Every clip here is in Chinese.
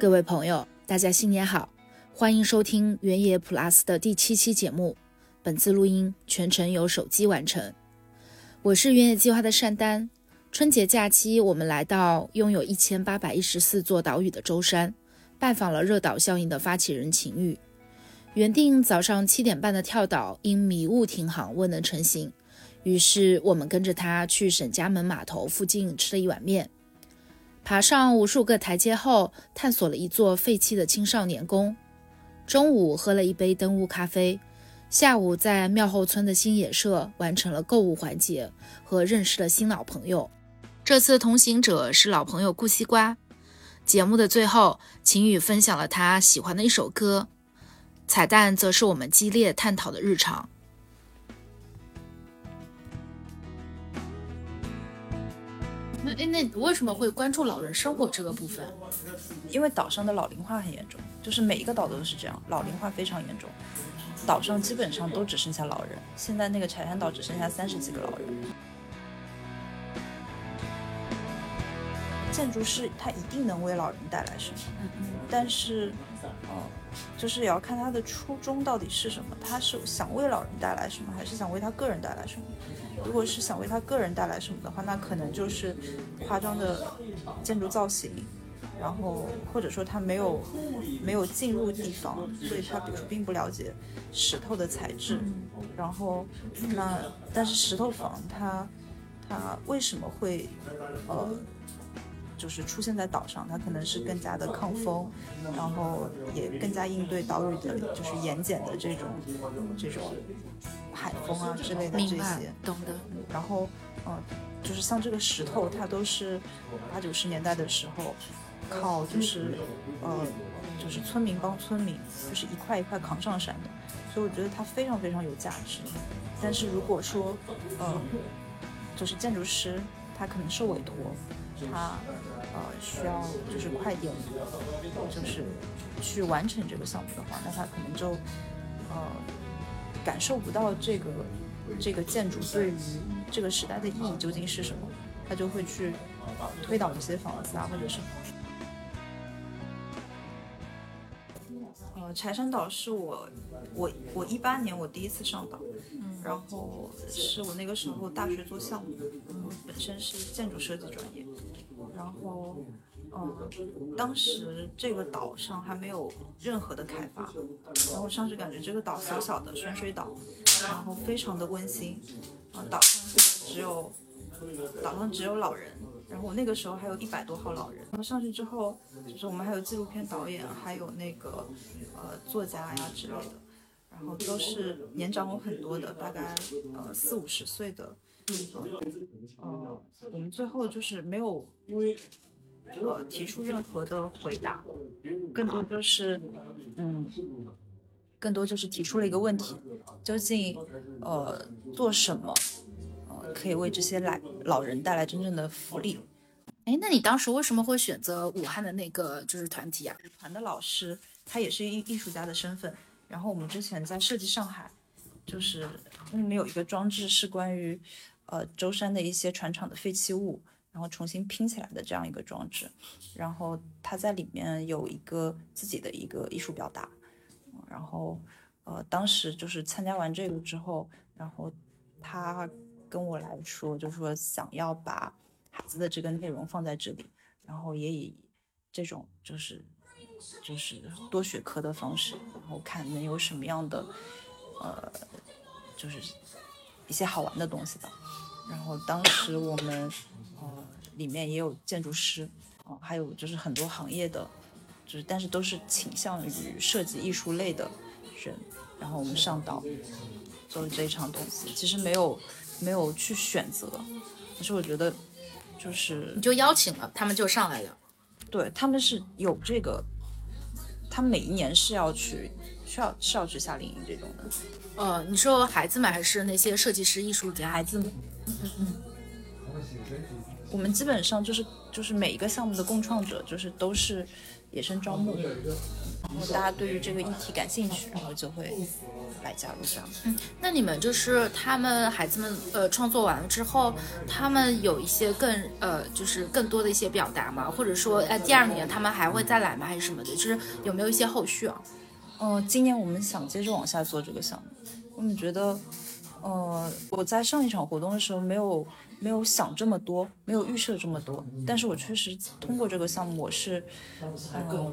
各位朋友，大家新年好，欢迎收听原野 Plus 的第七期节目。本次录音全程由手机完成。我是原野计划的单丹。春节假期，我们来到拥有一千八百一十四座岛屿的舟山，拜访了热岛效应的发起人秦玉。原定早上七点半的跳岛，因迷雾停航未能成行。于是我们跟着他去沈家门码头附近吃了一碗面。爬上无数个台阶后，探索了一座废弃的青少年宫。中午喝了一杯灯雾咖啡，下午在庙后村的新野社完成了购物环节和认识了新老朋友。这次同行者是老朋友顾西瓜。节目的最后，秦宇分享了他喜欢的一首歌，彩蛋则是我们激烈探讨的日常。哎，那为什么会关注老人生活这个部分？因为岛上的老龄化很严重，就是每一个岛都是这样，老龄化非常严重。岛上基本上都只剩下老人，现在那个柴山岛只剩下三十几个老人。建筑师他一定能为老人带来什么？但是，哦，就是也要看他的初衷到底是什么。他是想为老人带来什么，还是想为他个人带来什么？如果是想为他个人带来什么的话，那可能就是夸张的建筑造型，然后或者说他没有没有进入地方，所以他比如说并不了解石头的材质，然后那但是石头房它它为什么会呃就是出现在岛上？它可能是更加的抗风，然后也更加应对岛屿的就是盐碱的这种这种。海风啊之类的这些，懂的。然后，嗯，就是像这个石头，它都是八九十年代的时候，靠就是，呃，就是村民帮村民，就是一块一块扛上山的。所以我觉得它非常非常有价值。但是如果说，呃，就是建筑师他可能受委托，他呃需要就是快点，就是去完成这个项目的话，那他可能就，呃。感受不到这个这个建筑对于这个时代的意义究竟是什么，他就会去推倒一些房子啊，或者是。呃，柴山岛是我我我一八年我第一次上岛，然后是我那个时候大学做项目，本身是建筑设计专业，然后。嗯，当时这个岛上还没有任何的开发，然后上去感觉这个岛小小的泉水岛，然后非常的温馨。啊，岛上只有岛上只有老人，然后我那个时候还有一百多号老人。然后上去之后，就是我们还有纪录片导演，还有那个呃作家呀之类的，然后都是年长我很多的，大概呃四五十岁的。呃，我们最后就是没有。呃，提出任何的回答，更多就是，嗯，更多就是提出了一个问题：究竟，呃，做什么，呃，可以为这些老老人带来真正的福利？哎，那你当时为什么会选择武汉的那个就是团体啊？团的老师他也是艺艺术家的身份，然后我们之前在设计上海，就是我们有一个装置是关于，呃，舟山的一些船厂的废弃物。然后重新拼起来的这样一个装置，然后它在里面有一个自己的一个艺术表达，然后呃当时就是参加完这个之后，然后他跟我来说，就是说想要把孩子的这个内容放在这里，然后也以这种就是就是多学科的方式，然后看能有什么样的呃就是一些好玩的东西吧。然后当时我们呃。里面也有建筑师，哦，还有就是很多行业的，就是但是都是倾向于设计艺术类的人，然后我们上岛做了这一场东西，其实没有没有去选择，可是我觉得就是你就邀请了他们就上来了，对他们是有这个，他每一年是要去需要是要去夏令营这种的，呃，你说孩子们还是那些设计师艺术家？孩子们，嗯嗯。我们基本上就是就是每一个项目的共创者，就是都是野生招募，然后大家对于这个议题感兴趣，然后就会来加入这样。嗯，那你们就是他们孩子们呃创作完了之后，他们有一些更呃就是更多的一些表达吗？或者说呃第二年他们还会再来吗？还是什么的？就是有没有一些后续啊？呃，今年我们想接着往下做这个项目，我们觉得，呃，我在上一场活动的时候没有没有想这么多，没有预设这么多，但是我确实通过这个项目，我是，呃，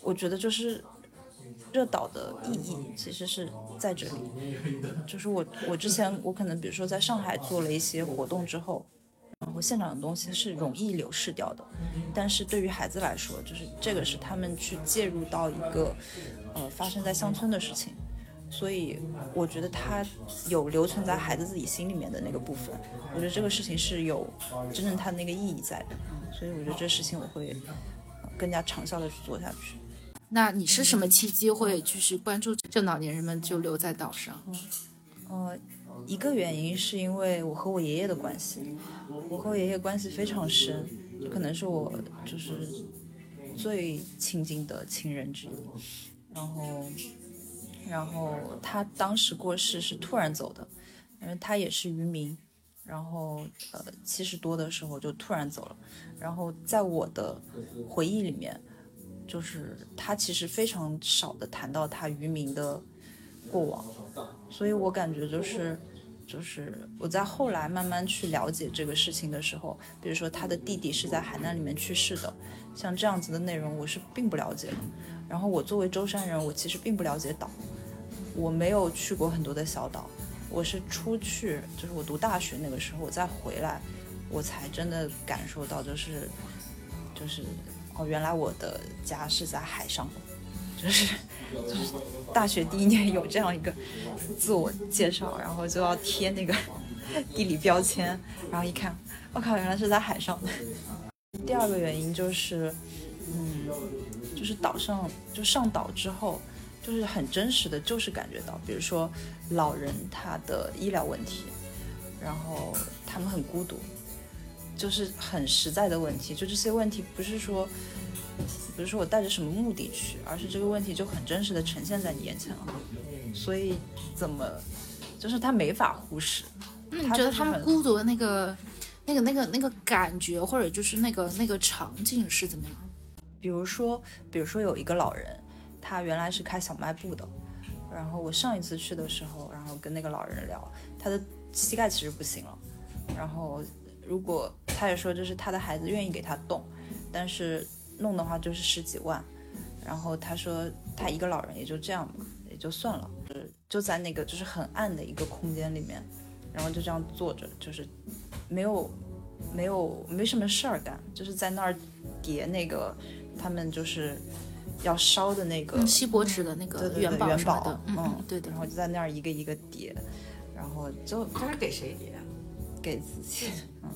我觉得就是热岛的意义其实是在这里，就是我我之前我可能比如说在上海做了一些活动之后。然后现场的东西是容易流逝掉的，但是对于孩子来说，就是这个是他们去介入到一个，呃，发生在乡村的事情，所以我觉得他有留存在孩子自己心里面的那个部分，我觉得这个事情是有真正他的那个意义在的，所以我觉得这事情我会更加长效的去做下去。那你是什么契机会就是关注这老年人们就留在岛上？呃。一个原因是因为我和我爷爷的关系，我和我爷爷关系非常深，可能是我就是最亲近的亲人之一。然后，然后他当时过世是突然走的，因为他也是渔民，然后呃七十多的时候就突然走了。然后在我的回忆里面，就是他其实非常少的谈到他渔民的过往，所以我感觉就是。就是我在后来慢慢去了解这个事情的时候，比如说他的弟弟是在海难里面去世的，像这样子的内容我是并不了解的。然后我作为舟山人，我其实并不了解岛，我没有去过很多的小岛，我是出去，就是我读大学那个时候我再回来，我才真的感受到，就是就是哦，原来我的家是在海上。就是就是大学第一年有这样一个自我介绍，然后就要贴那个地理标签，然后一看，我靠，原来是在海上。第二个原因就是，嗯，就是岛上就上岛之后，就是很真实的就是感觉到，比如说老人他的医疗问题，然后他们很孤独，就是很实在的问题，就这些问题不是说。比如说我带着什么目的去，而是这个问题就很真实的呈现在你眼前了，所以怎么就是他没法忽视。那你觉得他们孤独的那个、那个、那个、那个感觉，或者就是那个那个场景是怎么样？比如说，比如说有一个老人，他原来是开小卖部的，然后我上一次去的时候，然后跟那个老人聊，他的膝盖其实不行了，然后如果他也说就是他的孩子愿意给他动，但是。弄的话就是十几万，然后他说他一个老人也就这样吧，也就算了，就是就在那个就是很暗的一个空间里面，然后就这样坐着，就是没有没有没什么事儿干，就是在那儿叠那个他们就是要烧的那个锡箔纸的那个元宝元宝，嗯对对，然后就在那儿一个一个叠，然后就他是给谁叠？给自己，嗯。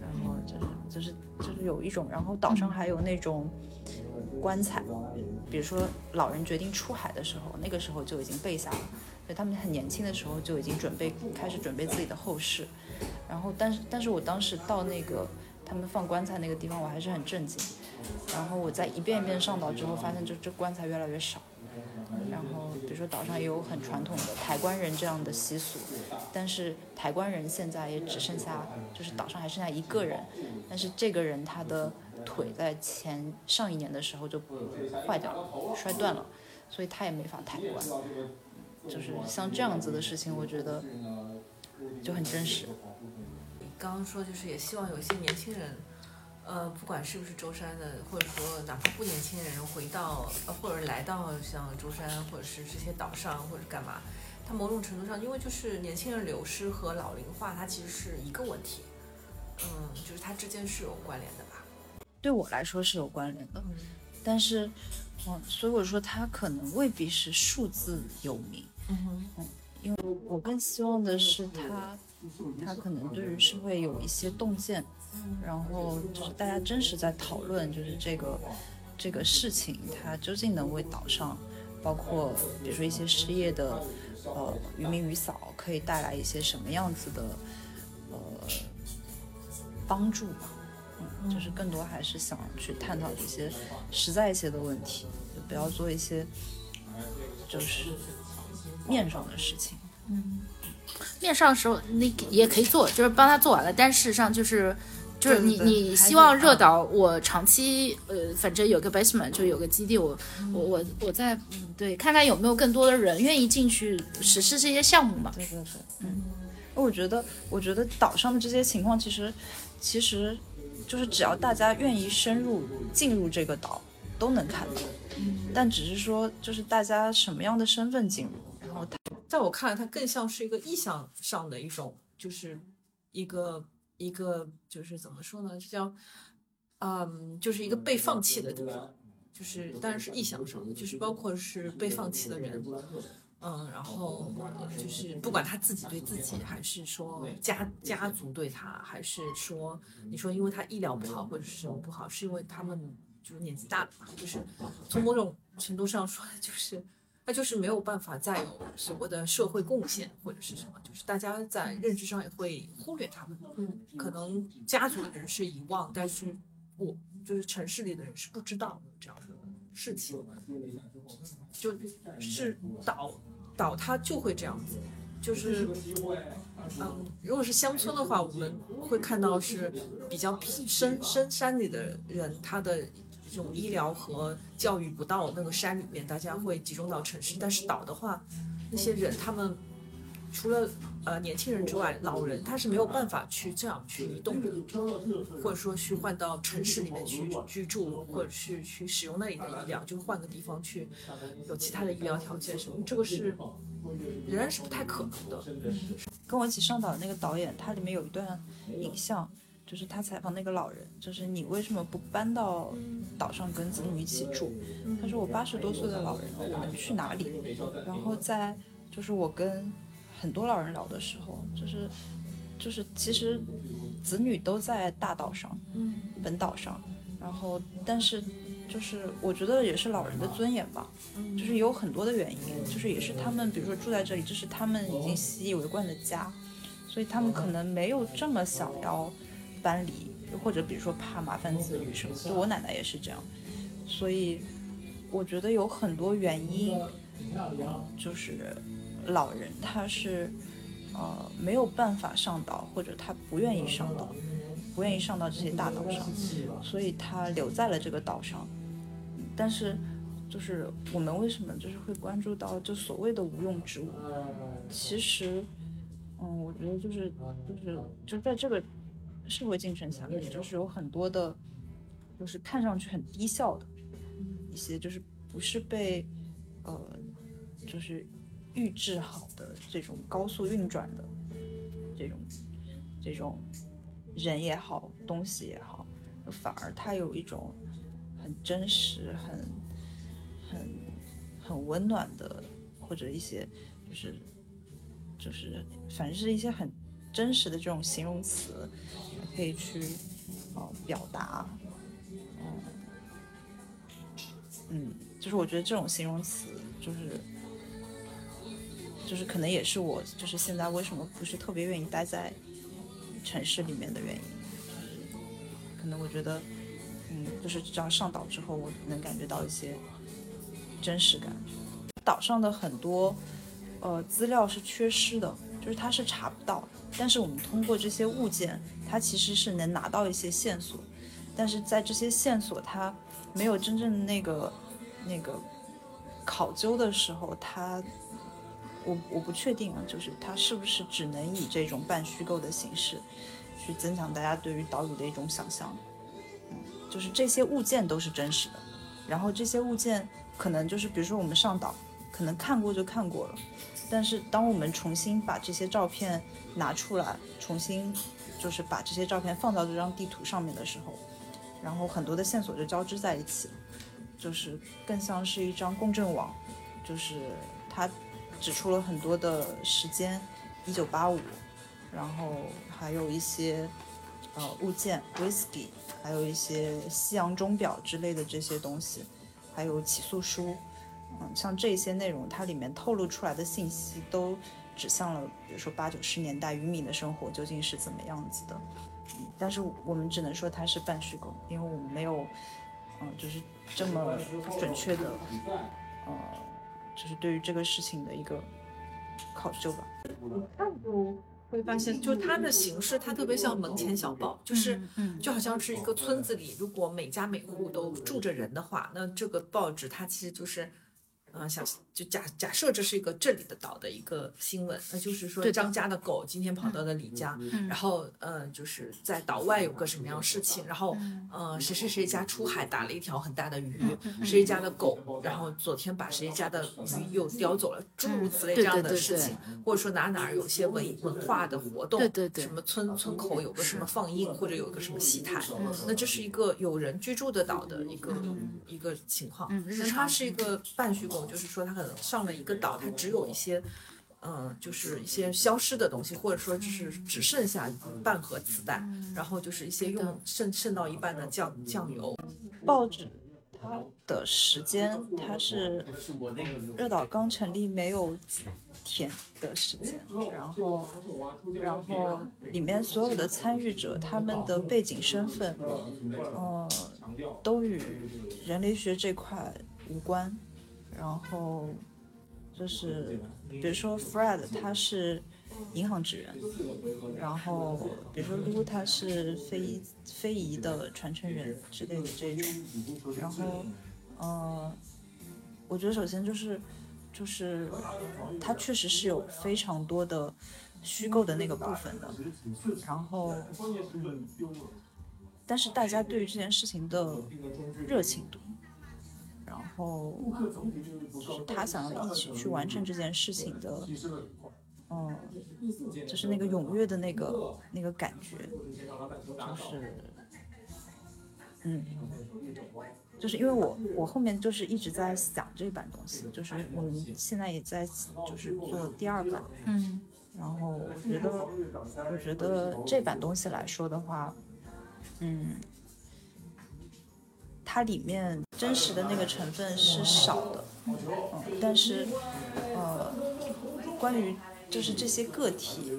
然后就是就是就是有一种，然后岛上还有那种棺材，比如说老人决定出海的时候，那个时候就已经备下了，所以他们很年轻的时候就已经准备开始准备自己的后事。然后，但是但是我当时到那个他们放棺材那个地方，我还是很震惊。然后我在一遍一遍上岛之后，发现就这棺材越来越少。然后，比如说岛上也有很传统的抬棺人这样的习俗，但是抬棺人现在也只剩下，就是岛上还剩下一个人，但是这个人他的腿在前上一年的时候就坏掉了，摔断了，所以他也没法抬棺。就是像这样子的事情，我觉得就很真实。你刚刚说就是也希望有一些年轻人。呃，不管是不是舟山的，或者说哪怕不年轻人回到，呃，或者来到像舟山，或者是这些岛上，或者干嘛，它某种程度上，因为就是年轻人流失和老龄化，它其实是一个问题，嗯，就是它之间是有关联的吧？对我来说是有关联的，但是，嗯，所以我说它可能未必是数字有名，嗯哼，嗯，因为我更希望的是它，它可能对于社会有一些洞见。然后就是大家真实在讨论，就是这个这个事情，它究竟能为岛上，包括比如说一些失业的呃渔民渔嫂，可以带来一些什么样子的呃帮助吧。嗯，就是更多还是想去探讨一些实在一些的问题，就不要做一些就是面上的事情。面上的时候你也可以做，就是帮他做完了，但事实上就是。就是你，你希望热嗯岛，我长期呃，反正有个 basement，就有个基地，我我我我在嗯对，看看有没有更多的人愿意进去实施这些项目嘛。对对对，嗯，我觉得，我觉得岛上的这些情况，其实，其实就是只要大家愿意深入进入这个岛，都能看到。但只是说，就是大家什么样的身份进入，然后他在我看来，它更像是一个意向上的一种，就是一个一个就是怎么说呢？这叫嗯，就是一个被放弃的地方，就是当然是意向上的，就是包括是被放弃的人。嗯，然后就是不管他自己对自己，还是说家家族对他，还是说你说因为他医疗不好或者是什么不好，是因为他们就是年纪大了嘛，就是从某种程度上说，就是他就是没有办法再有所谓的社会贡献或者是什么，就是大家在认知上也会忽略他们。嗯，可能家族的人是遗忘，但是我就是城市里的人是不知道这样的事情，就是岛岛它就会这样子，就是嗯，如果是乡村的话，我们会看到是比较深深山里的人，他的这种医疗和教育不到那个山里面，大家会集中到城市。但是岛的话，那些人他们除了呃年轻人之外，老人他是没有办法去这样去移动的，或者说去换到城市里面去居住，或者是去使用那里的医疗，就换个地方去有其他的医疗条件什么，这个是仍然是不太可能的。跟我一起上岛的那个导演，他里面有一段影像，就是他采访那个老人，就是你为什么不搬到岛上跟子女一起住？他说我八十多岁的老人了，我能去哪里？然后在就是我跟很多老人聊的时候，就是就是其实子女都在大岛上，嗯本岛上，然后但是就是我觉得也是老人的尊严吧，就是有很多的原因，就是也是他们比如说住在这里，这是他们已经习以为惯的家，所以他们可能没有这么想要搬离，或者比如说怕麻烦子女什么，就我奶奶也是这样，所以我觉得有很多原因，就是老人他是呃没有办法上岛，或者他不愿意上岛，不愿意上到这些大岛上，所以他留在了这个岛上。但是，就是我们为什么就是会关注到就所谓的无用之物？其实，嗯，我觉得就是就是就在这个社会进程下面，就是有很多的，就是看上去很低效的一些，就是不是被呃就是预制好的这种高速运转的这种这种人也好，东西也好，反而它有一种很真实、很很很温暖的，或者一些就是就是反正是一些很真实的这种形容词，可以去呃表达，嗯嗯，就是我觉得这种形容词就是。就是可能也是我就是现在为什么不是特别愿意待在城市里面的原因，就是可能我觉得，嗯，就是这样上岛之后，我能感觉到一些真实感。岛上的很多呃资料是缺失的，就是它是查不到，但是我们通过这些物件，它其实是能拿到一些线索，但是在这些线索它没有真正那个那个考究的时候，它我我不确定啊，就是它是不是只能以这种半虚构的形式去增强大家对于岛屿的一种想象。嗯，就是这些物件都是真实的，然后这些物件可能就是比如说我们上岛，可能看过就看过了，但是当我们重新把这些照片拿出来，重新就是把这些照片放到这张地图上面的时候，然后很多的线索就交织在一起，就是更像是一张共振网，就是它指出了很多的时间，一九八五，然后还有一些呃物件，whisky，还有一些西洋钟表之类的这些东西，还有起诉书，嗯，像这些内容，它里面透露出来的信息都指向了，比如说八九十年代渔民的生活究竟是怎么样子的，但是我们只能说它是半虚构，因为我们没有，嗯，就是这么准确的，呃，就是对于这个事情的一个考究吧。会发现，就它的形式，它特别像门前小报，就是，嗯就好像是一个村子里，如果每家每户都住着人的话，那这个报纸它其实就是，呃，想就假假设这是一个这里的岛的一个新闻，那就是说张家的狗今天跑到了李家，嗯然后呃，就是在岛外有个什么样的事情，然后呃，谁谁谁家出海打了一条很大的鱼，嗯谁家的狗，然后昨天把谁家的鱼又叼走了，诸如此类这样对对对对的事情，或者说哪哪儿有些文文化的活动，对对对什么村村口有个什么放映，或者有个什么戏台，那这是一个有人居住的岛的一个、一个情况。嗯日那它常是一个半虚构，就是说它可能上了一个岛，它只有一些。嗯，就是一些消失的东西，或者说就是只剩下半盒磁带，然后就是一些用剩剩到一半的酱酱油，报纸它的时间，它是热岛刚成立没有几天的时间，然后然后里面所有的参与者，他们的背景身份，呃，都与人类学这块无关，然后就是比如说 Fred 他是银行职员，然后比如说 Lu 他是非遗非遗的传承人之类的这种，然后呃，我觉得首先就是就是它确实是有非常多的虚构的那个部分的，然后，但是大家对于这件事情的热情度。然后就是他想要一起去完成这件事情的，嗯，就是那个踊跃的那个那个感觉，就是，嗯，就是因为我我后面就是一直在想这版东西，就是我们现在也在就是做第二版，嗯然后我觉得我觉得这版东西来说的话，嗯。它里面真实的那个成分是少的，嗯，但是，呃，关于就是这些个体，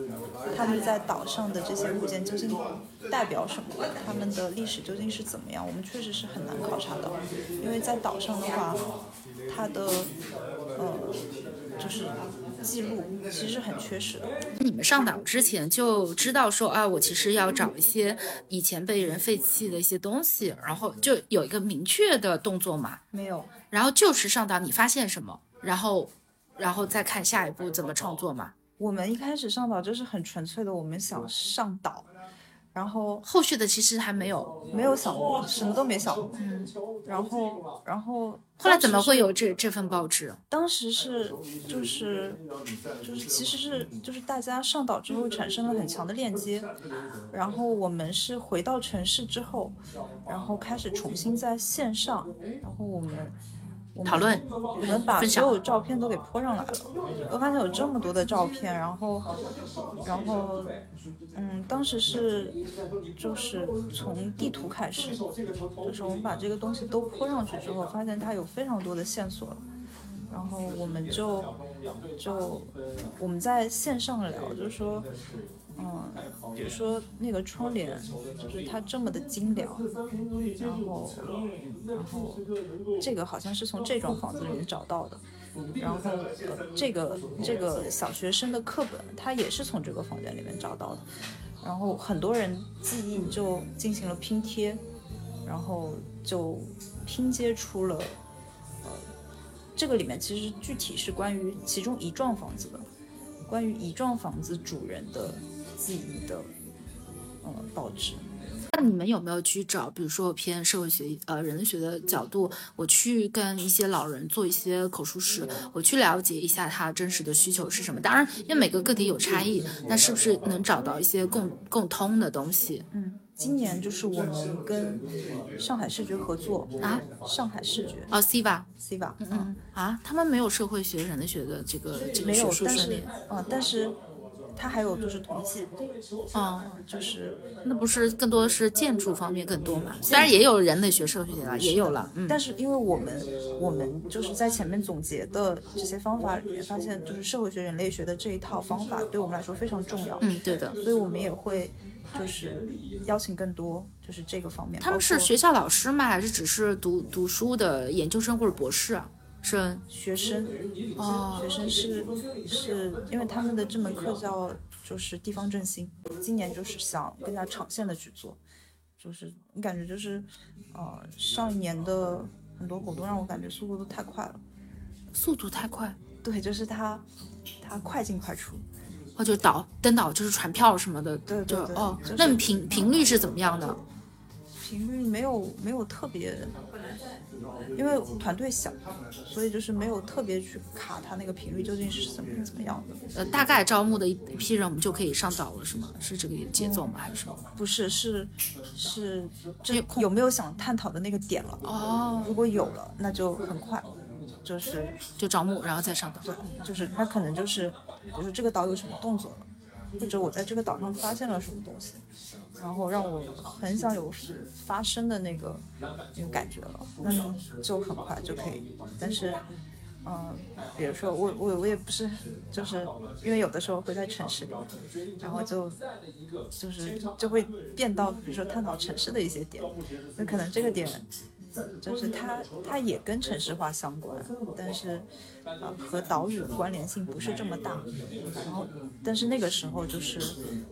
他们在岛上的这些物件究竟代表什么，他们的历史究竟是怎么样，我们确实是很难考察到，因为在岛上的话，它的呃就是记录其实很缺失的。你们上岛之前就知道说啊，我其实要找一些以前被人废弃的一些东西，然后就有一个明确的动作嘛。没有，然后就是上岛，你发现什么，然后然后再看下一步怎么创作嘛。我们一开始上岛就是很纯粹的，我们想上岛，然后后续的其实还没有。没有想过，什么都没想过。然后，然后后来怎么会有？有这这份报纸？当时是就是就是其实是就是大家上岛之后产生了很强的链接，然后我们是回到城市之后，然后开始重新在线上，然后我们。讨论我们把所有照片都给泼上来了。我发现有这么多的照片，然后，然后，嗯，当时是就是从地图开始，就是我们把这个东西都泼上去之后，发现它有非常多的线索了。然后我们就就我们在线上聊，就是说，嗯，比如说那个窗帘，就是它这么的精良，然后然后这个好像是从这幢房子里面找到的，然后呃这个这个小学生的课本，他也是从这个房间里面找到的，然后很多人记忆就进行了拼贴，然后就拼接出了。呃这个里面其实具体是关于其中一幢房子的，关于一幢房子主人的记忆的，呃，报纸。那你们有没有去找，比如说偏社会学、呃人类学的角度，我去跟一些老人做一些口述史，我去了解一下他真实的需求是什么？当然，因为每个个体有差异，那是不是能找到一些共共通的东西？嗯，今年就是我们跟上海视觉合作啊，上海视觉哦，Siva，，Siva，嗯啊，他们没有社会学、人类学的这个这个学，术训练，啊、但是它还有就是统计，哦，就是那不是更多的是建筑方面更多嘛？虽然也有人类学、社会学了，也有了，嗯，但是因为我们我们就是在前面总结的这些方法里面，发现就是社会学、人类学的这一套方法对我们来说非常重要。嗯，对的，所以我们也会就是邀请更多，就是这个方面。他们是学校老师吗？还是只是读读书的研究生或者博士啊？生。学生，哦学生是是因为他们的这门课叫就是地方振兴，今年就是想更加长线的去做，就是你感觉就是呃上一年的很多活动让我感觉速度都太快了，速度太快，对，就是它它快进快出，哦，就导登岛就是传票什么的，对对对就哦就是，那你频频率是怎么样的？频率没有没有特别，因为团队小，所以就是没有特别去卡它那个频率究竟是怎么怎么样的。呃，大概招募的一一批人，我们就可以上岛了，是吗？是这个节奏吗？还是什么？不是，是是这有没有想探讨的那个点了？哦，如果有了，那就很快，就是就招募，然后再上岛。对，就是他可能就是，比如说这个岛有什么动作了，或者我在这个岛上发现了什么东西，然后让我很想有事发生的那个那种感觉了，那就很快就可以。但是，嗯、比如说我我我也不是，就是因为有的时候会在城市里，然后就就是就会变到比如说探讨城市的一些点，那可能这个点。就是它，它也跟城市化相关，但是，呃，和岛屿关联性不是这么大。然后，但是那个时候就是，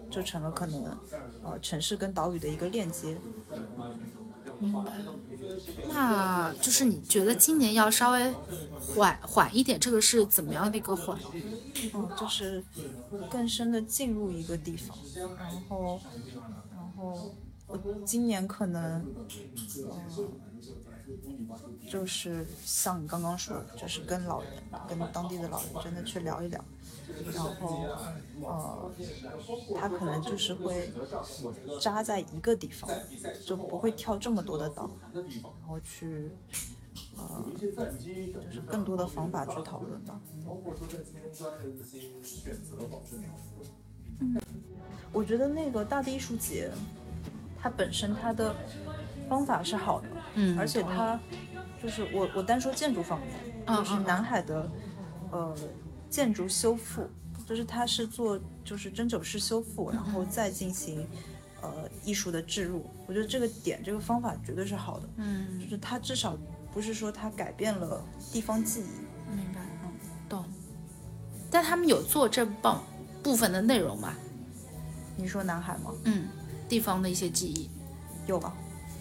就成了可能，呃，城市跟岛屿的一个链接。嗯那就是你觉得今年要稍微缓缓一点，这个是怎么样的一个缓？嗯，就是更深的进入一个地方，然后，然后我今年可能，嗯，就是像你刚刚说的，就是跟老人、跟当地的老人真的去聊一聊，然后，呃，他可能就是会扎在一个地方，就不会跳这么多的岛，然后去。呃，就是更多的方法去讨论吧。嗯我觉得那个大地艺术节，它本身它的方法是好的，嗯而且它就是我我单说建筑方面，嗯就是南海的呃建筑修复，就是它是做就是针灸式修复，然后再进行呃艺术的置入，我觉得这个点这个方法绝对是好的，嗯就，是它至少不是说它改变了地方记忆，明白，嗯，懂。但他们有做这棒部分的内容吗？你说南海吗？嗯，地方的一些记忆。有吧，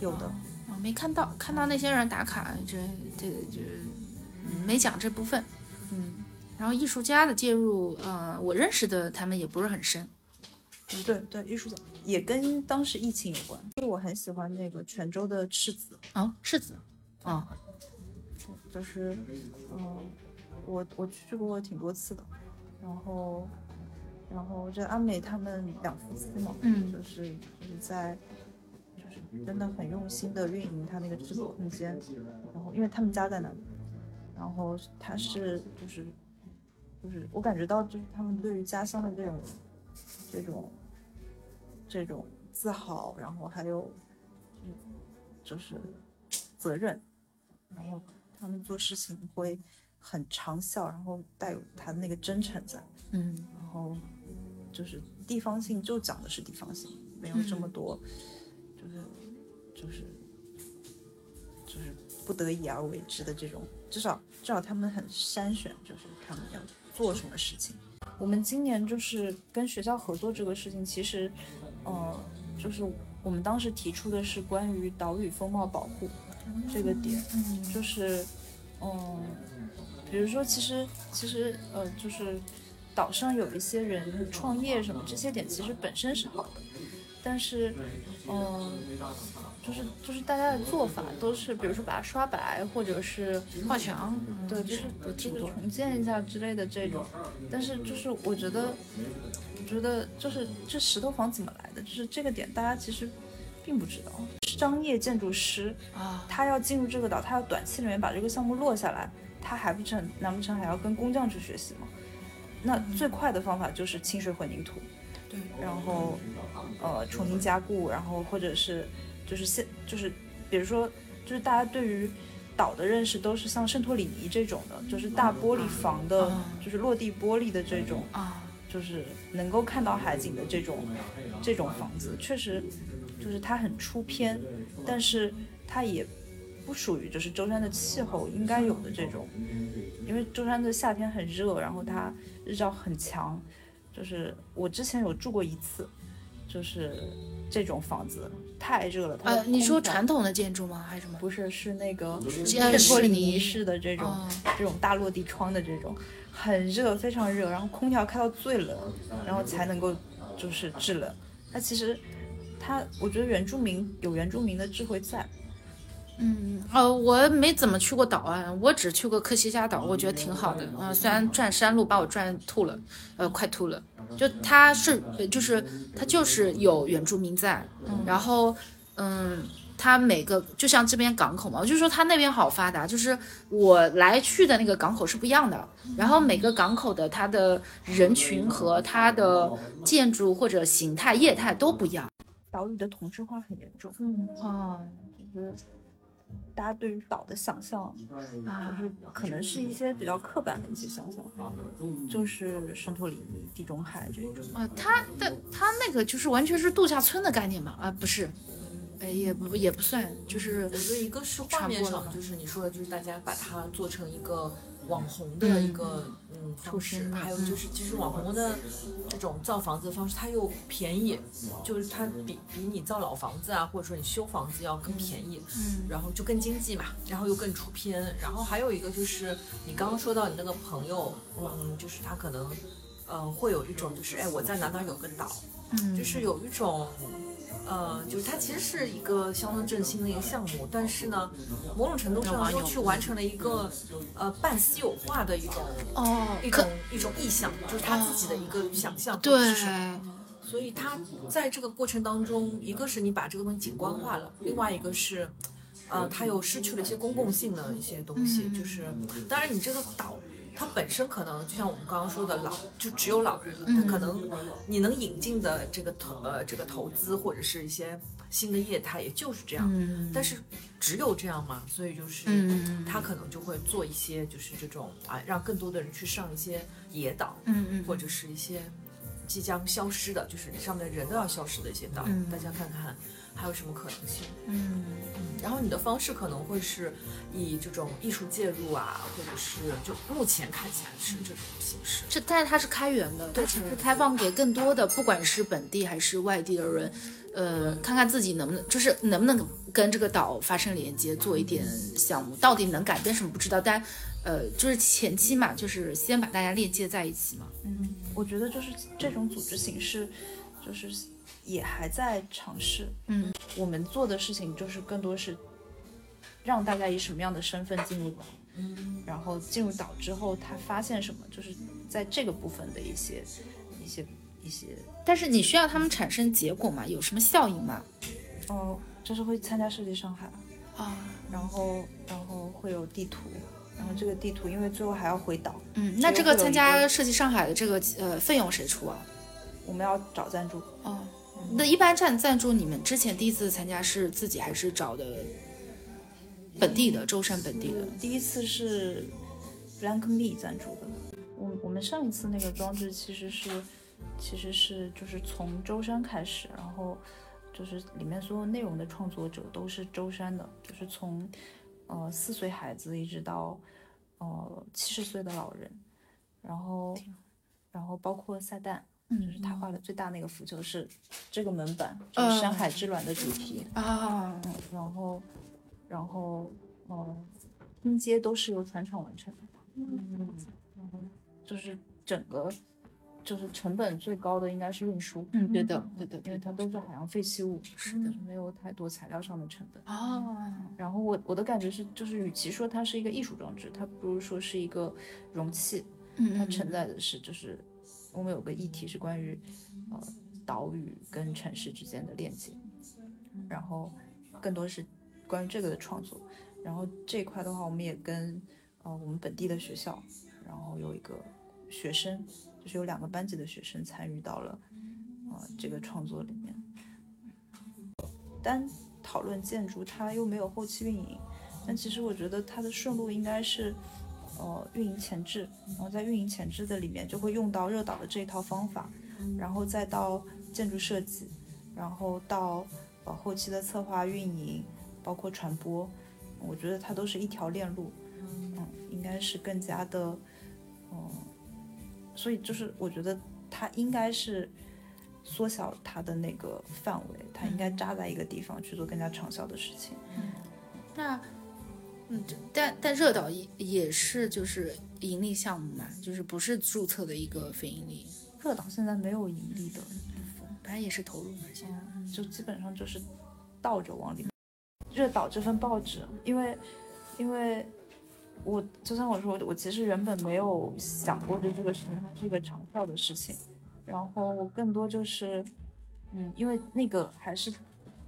有的。我没看到，看到那些人打卡，这这这嗯没讲这部分。嗯，然后艺术家的介入，呃，我认识的他们也不是很深。对对，艺术家也跟当时疫情有关。就是我很喜欢那个泉州的赤子，啊，赤子，啊，就是嗯，我我去过挺多次的，然后然后这阿美他们两夫妻嘛，嗯就是就是在就是真的很用心的运营他那个制作空间，然后因为他们家在那里，然后他是就是就是我感觉到就是他们对于家乡的这种这种这种自豪，然后还有嗯就是责任，然后他们做事情会很长效，然后带有他的那个真诚在，嗯。然后就是地方性就讲的是地方性，没有这么多，就是就是就是不得已而为之的这种，至少至少他们很筛选，就是他们要做什么事情。我们今年就是跟学校合作这个事情，其实，呃，就是我们当时提出的是关于岛屿风貌保护这个点，就是，嗯，比如说，其实其实呃，就是岛上有一些人创业什么这些点，其实本身是好的，但是，嗯，就是就是大家的做法都是，比如说把它刷白，或者是画墙，对，就是就是重建一下之类的这种。但是就是我觉得，我觉得就是这石头房怎么来的，就是这个点大家其实并不知道。商业建筑师啊，他要进入这个岛，他要短期里面把这个项目落下来，他还不成，难不成还要跟工匠去学习吗？那最快的方法就是清水混凝土，对，然后呃重新加固，然后或者是就是现就是比如说就是大家对于岛的认识都是像圣托里尼这种的，就是大玻璃房的，嗯就是落地玻璃的这种，啊，就是能够看到海景的这种这种房子，确实就是它很出片，但是它也不属于就是舟山的气候应该有的这种，因为舟山的夏天很热，然后它日照很强，就是我之前有住过一次，就是这种房子太热了。它呃，你说传统的建筑吗？还是什么？不是是那个是呃圣托里尼式的这种、哦这种大落地窗的这种，很热，非常热，然后空调开到最冷，然后才能够就是制冷。那其实它，我觉得原住民有原住民的智慧在，嗯，呃，我没怎么去过岛啊，我只去过科西嘉岛，我觉得挺好的。嗯、虽然转山路把我转吐了，呃，快吐了。就它是，呃就是它就是有原住民在，然后，嗯，它每个就像这边港口嘛，我就说它那边好发达，就是我来去的那个港口是不一样的，然后每个港口的它的人群和它的建筑或者形态、业态都不一样。岛屿的同质化很严重，嗯哦，就是大家对于岛的想象，啊就是可能是一些比较刻板的一些想象，就是圣托里尼、地中海这种。啊，它的它那个就是完全是度假村的概念嘛？啊，不是，哎，也不也不算，就是我觉得一个是画面上，传播了嘛就是你说的，就是大家把它做成一个网红的一个嗯方式，还有就是其实网红的这种造房子的方式，它又便宜，就是它比比你造老房子啊，或者说你修房子要更便宜，嗯然后就更经济嘛，然后又更出片，然后还有一个就是你刚刚说到你那个朋友，嗯，就是他可能。嗯，会有一种就是，哎，我在哪哪有个岛，嗯，就是有一种，呃，就是它其实是一个乡村振兴的一个项目，但是呢，某种程度上又去完成了一个呃半私有化的一种哦，一种一种意向，就是他自己的一个想象。对，所以他在这个过程当中，一个是你把这个东西景观化了，另外一个是，呃，它又失去了一些公共性的一些东西，嗯就是当然你这个岛。它本身可能就像我们刚刚说的老，就只有老人了。嗯它可能你能引进的这个投呃这个投资或者是一些新的业态，也就是这样。嗯，但是只有这样嘛，所以就是嗯他可能就会做一些就是这种啊，让更多的人去上一些野岛，嗯嗯或者是一些即将消失的，就是上面人都要消失的一些岛，嗯大家看看还有什么可能性。嗯然后你的方式可能会是以这种艺术介入啊，或者是就目前看起来是这种形式。这但是它是开源的，它其实开放给更多的，不管是本地还是外地的人，呃，看看自己能不能，就是能不能跟这个岛发生连接，做一点项目，到底能改变什么不知道，但呃，就是前期嘛，就是先把大家链接在一起嘛。嗯，我觉得就是这种组织形式，就是也还在尝试。嗯，我们做的事情就是更多是让大家以什么样的身份进入岛，嗯，然后进入岛之后，他发现什么，就是在这个部分的一些一些一些，但是你需要他们产生结果嘛？有什么效应吗？哦，就是会参加设计上海，啊，然后然后会有地图，然后这个地图因为最后还要回岛，嗯，那这个参加设计上海的这个呃费用谁出啊？我们要找赞助。哦，那一般赞赞助你们之前第一次参加是自己还是找的本地的舟山本地的？第一次是 Blank Me 赞助的。我我们上一次那个装置其实是其实是就是从舟山开始，然后就是里面所有内容的创作者都是舟山的，就是从呃四岁孩子一直到呃七十岁的老人，然后然后包括撒旦。就是他画的最大那个浮球是这个门板，就是山海之卵的主题。啊，嗯，然后，然后，嗯，拼接都是由船厂完成的。嗯，然后就是整个，就是成本最高的应该是运输。嗯，对的，对的，因为它都是海洋废弃物，是的就是没有太多材料上的成本。哦，然后我我的感觉是，就是与其说它是一个艺术装置，它不如说是一个容器，嗯，它承载的是就是我们有个议题是关于呃岛屿跟城市之间的链接，然后更多是关于这个的创作。然后这一块的话，我们也跟呃我们本地的学校，然后有一个学生，就是有两个班级的学生参与到了呃这个创作里面。单讨论建筑，它又没有后期运营，但其实我觉得它的顺路应该是，呃运营前置，然后在运营前置的里面就会用到热岛的这一套方法，然后再到建筑设计，然后到呃后期的策划运营，包括传播，我觉得它都是一条链路，嗯，应该是更加的，嗯，所以就是我觉得它应该是缩小它的那个范围，它应该扎在一个地方去做更加长效的事情。那，嗯，但但热岛也也是就是盈利项目嘛，就是不是注册的一个非盈利，热岛现在没有盈利的部分。本来也是投入嘛，现在。嗯，就基本上就是倒着往里面。热岛这份报纸，因为因为我就像我说，我其实原本没有想过对这个事情它是一个长效的事情，然后我更多就是，嗯，因为那个还是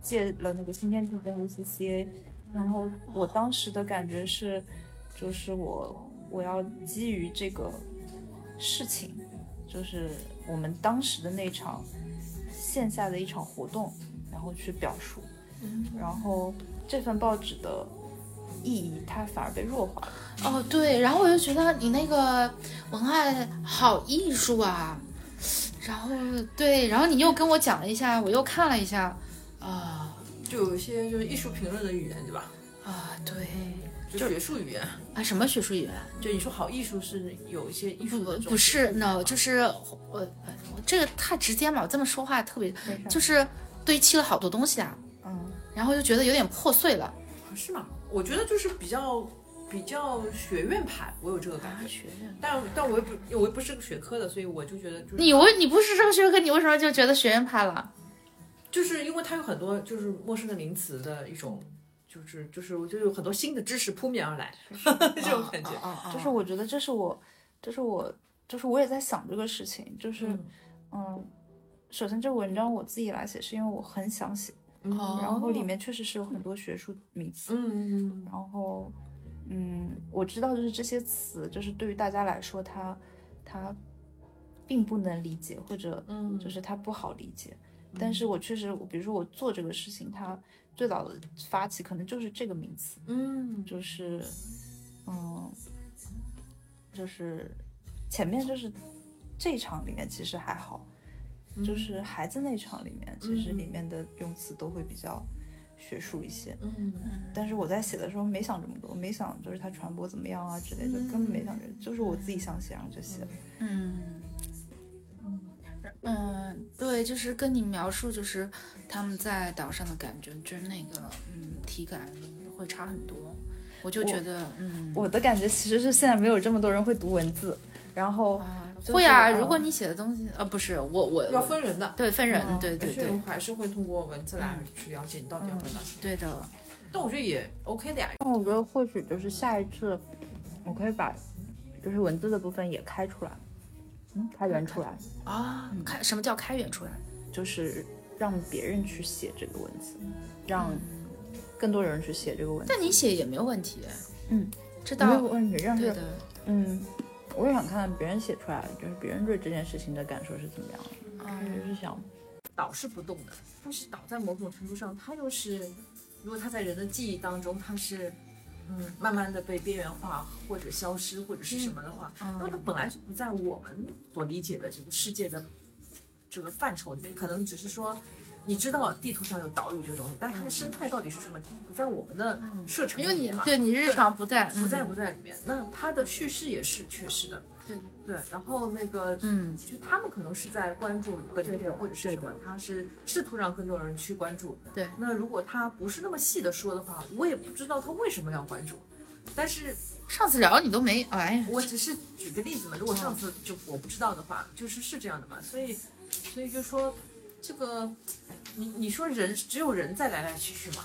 借了那个新天地跟 UCCA，然后我当时的感觉是，就是我我要基于这个事情，就是我们当时的那场线下的一场活动，然后去表述，然后这份报纸的意义它反而被弱化了。哦，对，然后我就觉得你那个文案好艺术啊，然后对，然后你又跟我讲了一下，我又看了一下，啊就有一些就是艺术评论的语言，对吧？啊，对就学术语言，啊，什么学术语言？就你说好艺术是有一些艺术不是，no，就是我我这个太直接嘛，我这么说话特别就是堆砌了好多东西啊，嗯，然后就觉得有点破碎了。是吗？我觉得就是比较比较学院派，我有这个感觉。学院，但但我又不我又不是个学科的，所以我就觉得就是你为你不是这个学科，你为什么就觉得学院派了？就是因为它有很多就是陌生的名词的一种，就是就是我就有很多新的知识扑面而来，这种感觉。就是我觉得这是我，这是我，就是我也在想这个事情，就是嗯嗯，首先这个文章我自己来写，是因为我很想写，嗯然后里面确实是有很多学术名词，嗯然后嗯，我知道就是这些词，就是对于大家来说，它它并不能理解，或者嗯就是它不好理解。但是我确实，我比如说我做这个事情，它最早的发起可能就是这个名词，嗯。就是嗯，就是前面就是这一场里面其实还好，就是孩子那场里面，其实里面的用词都会比较学术一些。嗯。但是我在写的时候没想这么多，没想就是它传播怎么样啊之类的，根本没想这，就是我自己想写，然后就写了。嗯嗯，对，就是跟你描述，就是他们在岛上的感觉，就是那个嗯体感会差很多。我就觉得嗯，我的感觉其实是现在没有这么多人会读文字，然后啊就是会啊，嗯如果你写的东西呃不是我我要分人的，对分人，嗯对对对还是会通过文字来去了解你到底要表达什么。对的，但我觉得也 OK 的呀。那我觉得或许就是下一次，我可以把就是文字的部分也开出来，嗯，开源出来，啊，开什么叫开源出来？就是让别人去写这个文字，让更多人去写这个文字。但你写也没有问题，嗯，这没有倒问题，但是对的，嗯，我也想看看别人写出来，就是别人对这件事情的感受是怎么样的，啊就是想，倒是不动的，但是倒在某种程度上，它又是，如果它在人的记忆当中，它是，嗯，慢慢的被边缘化或者消失或者是什么的话，那么它本来就不在我们所理解的这个世界的这个范畴里面，可能只是说。你知道地图上有岛屿这个东西，但是它的生态到底是什么，不在我们的射程因为你里面嘛。对你日常不在，不在嗯不在里面。那它的叙事也是缺失的。对对，然后那个嗯。就他们可能是在关注本地或者是什么，他是试图让更多人去关注。对。那如果他不是那么细的说的话，我也不知道他为什么要关注。但是上次聊你都没哎，我只是举个例子嘛，如果上次就我不知道的话，就是是这样的嘛，所以所以就说这个，你你说人只有人在来来去去嘛，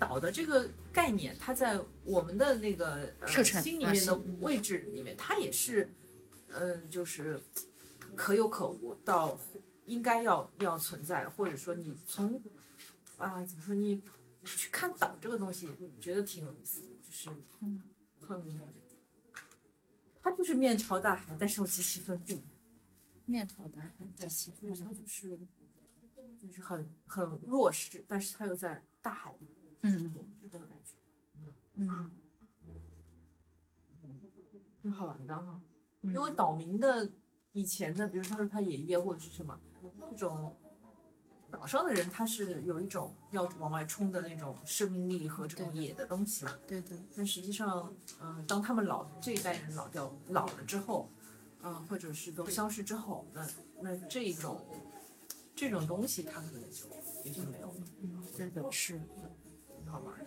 岛的这个概念，它在我们的那个、呃、心里面的位置里面，它也是，嗯、就是可有可无到应该要要存在，或者说你从啊怎么说你去看岛这个东西，你觉得挺有意思的，就是嗯很。它就是面朝大海，但是又极其封闭。面朝大海，在西部，它就是就是很很弱势，但是它又在大海里，嗯这种感觉。嗯，挺好玩的哈。因为岛民的以前的，比如说是他爷爷或者是什么这种岛上的人，他是有一种要往外冲的那种生命力和这种野的东西。对对，但实际上，嗯、当他们老这一代人老掉老了之后，嗯、或者是都消失之后，那那这一种这种东西，他可能就也就没有了。真的是。挺好玩的。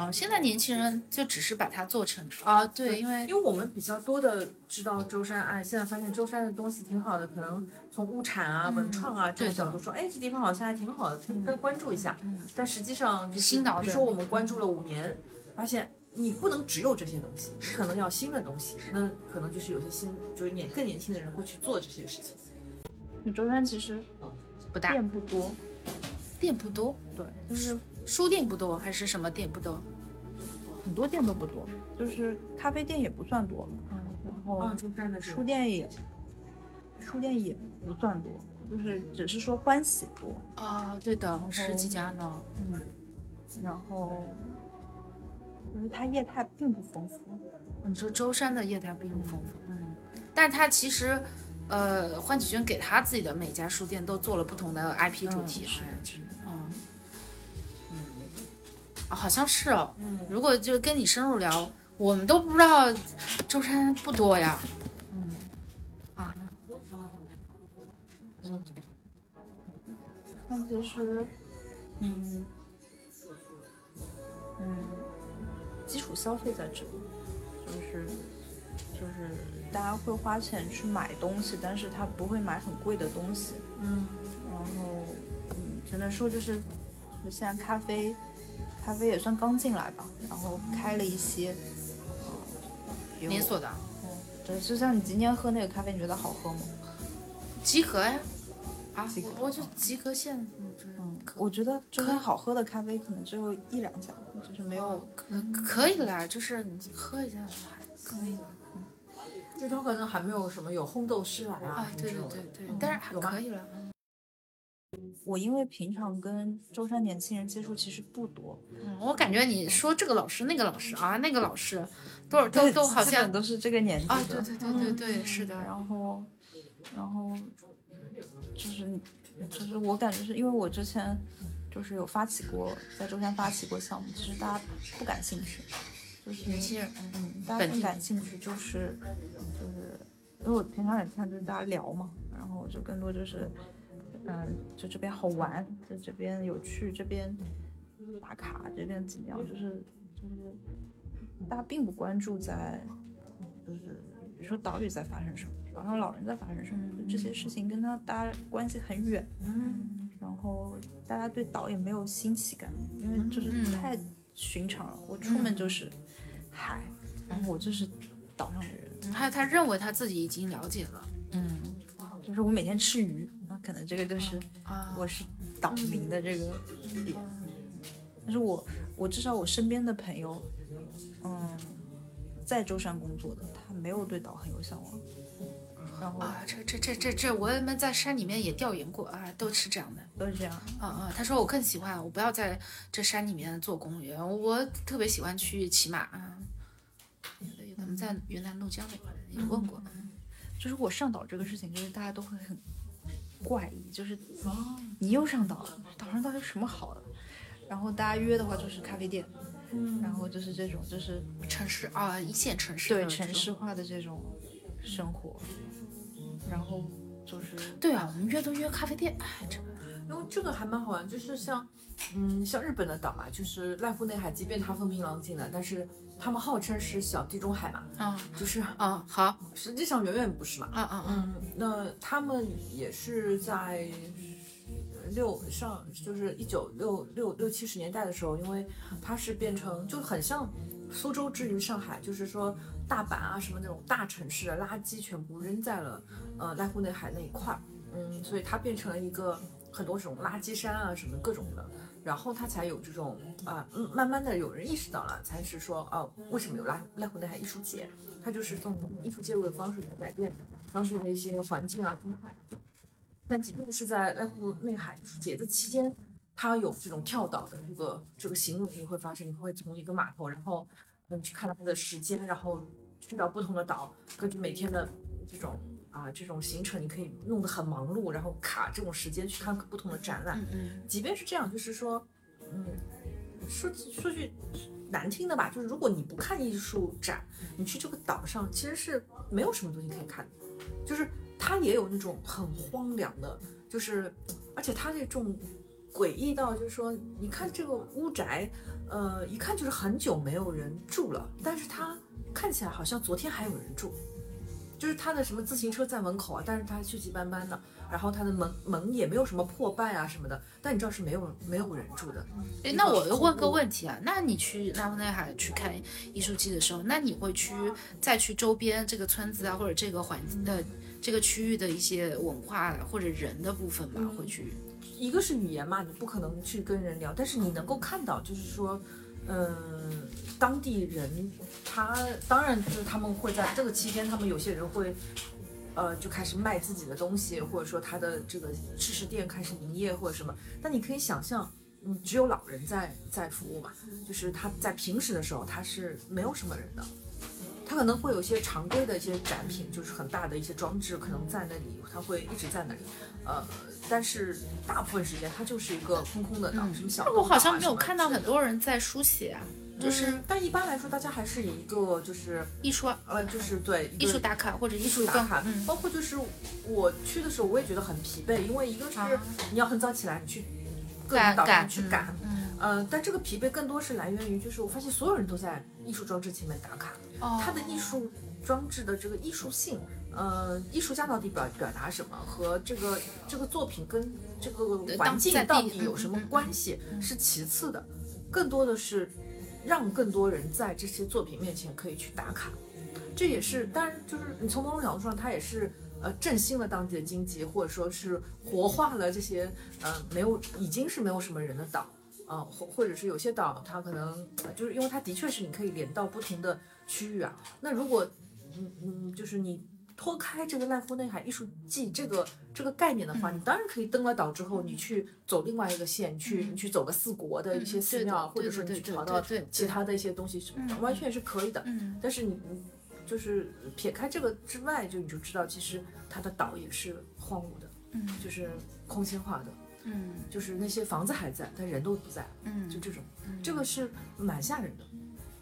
啊，现在年轻人就只是把它做成啊，对，因为因为我们比较多的知道舟山，哎，现在发现舟山的东西挺好的，可能从物产啊、文创啊这个角度说，哎，这地方好像还挺好的，可以关注一下。但实际上比如说我们关注了五年，发现你不能只有这些东西，你可能要新的东西，那可能就是有些新，就是年更年轻的人会去做这些事情。舟山其实不大，店不多，店不多，对，就是书店不多，还是什么店不多？很多店都不多，就是咖啡店也不算多，嗯然后书店也书店也不算多，就是只是说欢喜多，啊，对的，十几家呢。嗯，然后就是它业态并不丰富，你说舟山的业态并不丰富，嗯，但是它其实，呃，欢喜轩给他自己的每家书店都做了不同的 IP 主题，是好像是哦。嗯如果就跟你深入聊，我们都不知道舟山不多呀。嗯，啊，那其实，嗯嗯，基础消费在这里，就是就是大家会花钱去买东西，但是他不会买很贵的东西。嗯然后，嗯，只能说就是，就现在咖啡，咖啡也算刚进来吧，然后开了一些，嗯，连锁的嗯，对，就像你今天喝那个咖啡，你觉得好喝吗？集合呀。啊集合，我就集合线，嗯，嗯我觉得这边好喝的咖啡可能只有一两家，就是没有。可可以啦，就是你喝一下还可以这头可能还没有什么有烘豆师来啊啊，对对对对，但是还有可以了。我因为平常跟舟山年轻人接触其实不多，嗯，我感觉你说这个老师那个老师啊，那个老师，都是都都好像都是这个年纪的。啊，对对对对对，是的。然后，然后就是就是我感觉是因为我之前就是有发起过在舟山发起过项目，其实大家不感兴趣，就是年轻人，嗯，大家更感兴趣就是就是，因为我平常也看就是大家聊嘛，然后我就更多就是，嗯，就这边好玩，就这边有趣，这边打卡，这边怎么样，就是就是大家并不关注在，就是比如说岛屿在发生什么，岛上老人在发生什么，就这些事情跟他大家关系很远，嗯，然后大家对岛也没有新奇感，因为就是。嗯太寻常了。我出门就是海，然后我就是岛上的人，他他认为他自己已经了解了。嗯，就是我每天吃鱼，那可能这个就是啊，我是岛民的这个点。但是我我至少我身边的朋友，嗯，在舟山工作的，他没有对岛很有向往，然后啊，这这这这这，我们在山里面也调研过啊，都是这样的。都是这样。啊啊，他说我更喜欢，我不要在这山里面做公务员，我特别喜欢去骑马啊。有的有的，我们在云南怒江那块也问过，就是我上岛这个事情，就是大家都会很怪异，就是你又上岛了，岛上到底有什么好的？然后大家约的话就是咖啡店，然后就是这种就是城市啊，一线城市对城市化的这种生活，然后就是对啊，我们约都约咖啡店，哎，这个因为这个还蛮好玩，就是像，嗯，像日本的岛嘛，就是濑户内海，即便它风平浪静的，但是他们号称是小地中海嘛，嗯就是啊好实际上远远不是嘛。啊啊啊，嗯，那他们也是在六上，就是一九六六六七十年代的时候，因为它是变成就很像苏州之于上海，就是说大阪啊什么那种大城市的垃圾全部扔在了呃濑户内海那一块儿，嗯，所以它变成了一个很多这种垃圾山啊什么各种的。然后他才有这种啊、慢慢的有人意识到了，才是说哦，为什么有濑濑户内海艺术节？它就是从艺术介入的方式来改变当时的一些环境啊生态。但即便是在濑户内海节的期间，它有这种跳岛的这个这个行为，你会发现你会从一个码头，然后嗯，去看到它的时间，然后去到不同的岛，根据每天的这种啊这种行程，你可以弄得很忙碌，然后卡这种时间去看不同的展览。嗯即便是这样，就是说，嗯，说说句难听的吧，就是如果你不看艺术展，你去这个岛上其实是没有什么东西可以看的，就是它也有那种很荒凉的，就是而且它这种诡异到就是说，你看这个屋宅，呃，一看就是很久没有人住了，但是它看起来好像昨天还有人住。就是他的什么自行车在门口啊，但是他锈迹斑斑的，然后他的门门也没有什么破败啊什么的，但你知道是没有没有人住的。哎，那我又问个问题啊，那你去拉夫内海去看艺术季的时候，那你会去再去周边这个村子啊，或者这个环境的这个区域的一些文化或者人的部分吗？会去？一个是语言嘛，你不可能去跟人聊，但是你能够看到，就是说，嗯、嗯当地人他当然就是他们会在这个期间，他们有些人会。呃，就开始卖自己的东西，或者说他的这个试食店开始营业或者什么。但你可以想象，嗯，只有老人在在服务嘛，就是他在平时的时候他是没有什么人的，他可能会有一些常规的一些展品，就是很大的一些装置，可能在那里，它会一直在那里，呃，但是大部分时间它就是一个空空的岛，什么小、那我好像没有看到很多人在书写啊，就是嗯，但一般来说，大家还是以一个就是艺术呃，就是对艺术打卡或者艺艺术打卡，嗯。包括就是我去的时候，我也觉得很疲惫，因为一个是啊你要很早起来，你去各赶种岛上赶去赶，嗯呃，但这个疲惫更多是来源于，就是我发现所有人都在艺术装置前面打卡，哦它的艺术装置的这个艺术性，呃，艺术家到底表表达什么，和这个这个作品跟这个环境到底有什么关系是其次的，更多的是让更多人在这些作品面前可以去打卡，这也是，当然就是你从某种角度上，它也是。呃，振兴了当地的经济，或者说是活化了这些呃没有已经是没有什么人的岛，啊，或或者是有些岛，它可能呃就是因为它的确是你可以连到不同的区域啊。那如果嗯嗯，就是你脱开这个濑户内海艺术季这个这个概念的话，你当然可以登了岛之后，你去走另外一个线，你去你去走个四国的一些寺庙，或者说你去跑到其他的一些东西，完全是可以的。嗯但是你你就是撇开这个之外，就你就知道，其实它的岛也是荒芜的，嗯就是空心化的。嗯。就是那些房子还在，但人都不在，嗯。就这种，这个是蛮吓人的。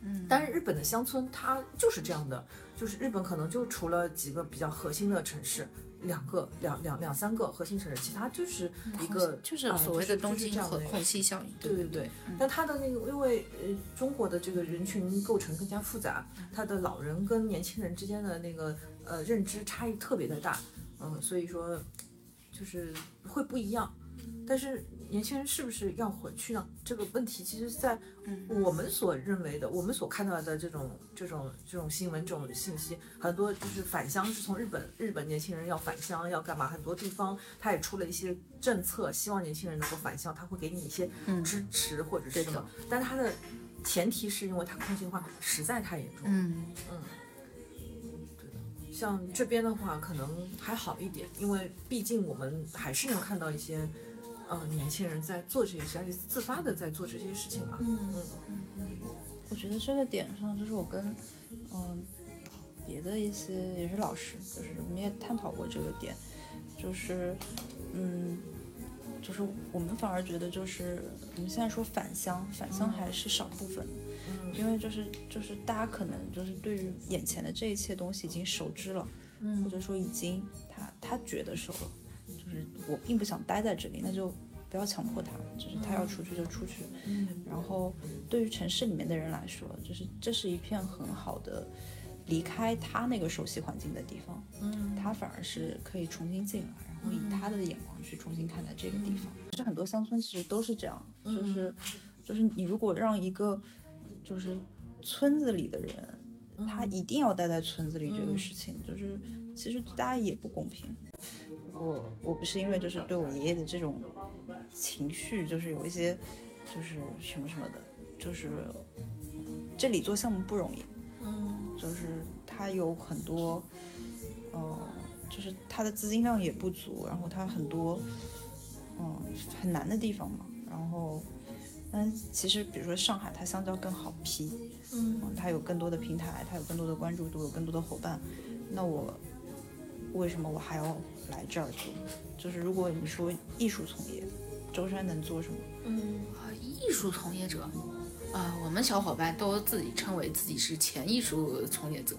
嗯。但是日本的乡村它就是这样的，就是日本可能就除了几个比较核心的城市，两个两两两三个核心城市，其他就是一个就是啊所谓的东就是京和这样的虹吸效应。对对对，但它的那个，因为呃，中国的这个人群构成更加复杂，他的老人跟年轻人之间的那个呃认知差异特别的大，嗯，所以说就是会不一样。但是年轻人是不是要回去呢？这个问题其实，在我们所认为的、我们所看到的这种、这种、这种新闻、这种信息，很多就是返乡是从日本，日本年轻人要返乡要干嘛？很多地方他也出了一些政策，希望年轻人能够返乡，他会给你一些支持或者是什么，但他的前提是因为它空心化实在太严重。嗯像这边的话，可能还好一点，因为毕竟我们还是能看到一些，呃，年轻人在做这些事，而且自发的在做这些事情嘛。嗯嗯。嗯我觉得这个点上，就是我跟嗯别的一些也是老师，就是我们也探讨过这个点，就是嗯，就是我们反而觉得就是我们现在说返乡，返乡还是少部分，嗯。因为就是就是大家可能就是对于眼前的这一切东西已经熟知了，嗯。或者说已经他他觉得熟了，就是我并不想待在这里，那就不要强迫他，就是他要出去就出去。嗯然后对于城市里面的人来说，就是这是一片很好的离开他那个熟悉环境的地方，嗯他反而是可以重新进来，然后以他的眼光去重新看待这个地方。其实很多乡村其实都是这样，就是就是你如果让一个就是村子里的人，他一定要待在村子里这个事情，就是其实大家也不公平。我我不是因为就是对我爷爷的这种情绪，就是有一些就是什么什么的，就是这里做项目不容易，嗯就是他有很多，呃，就是他的资金量也不足，然后他很多，嗯、很难的地方嘛，然后但其实比如说上海，它相较更好批，嗯嗯，它有更多的平台，它有更多的关注度，有更多的伙伴。那我为什么我还要来这儿做？就是如果你说艺术从业，舟山能做什么？嗯啊，艺术从业者，啊，我们小伙伴都自己称为自己是前艺术从业者。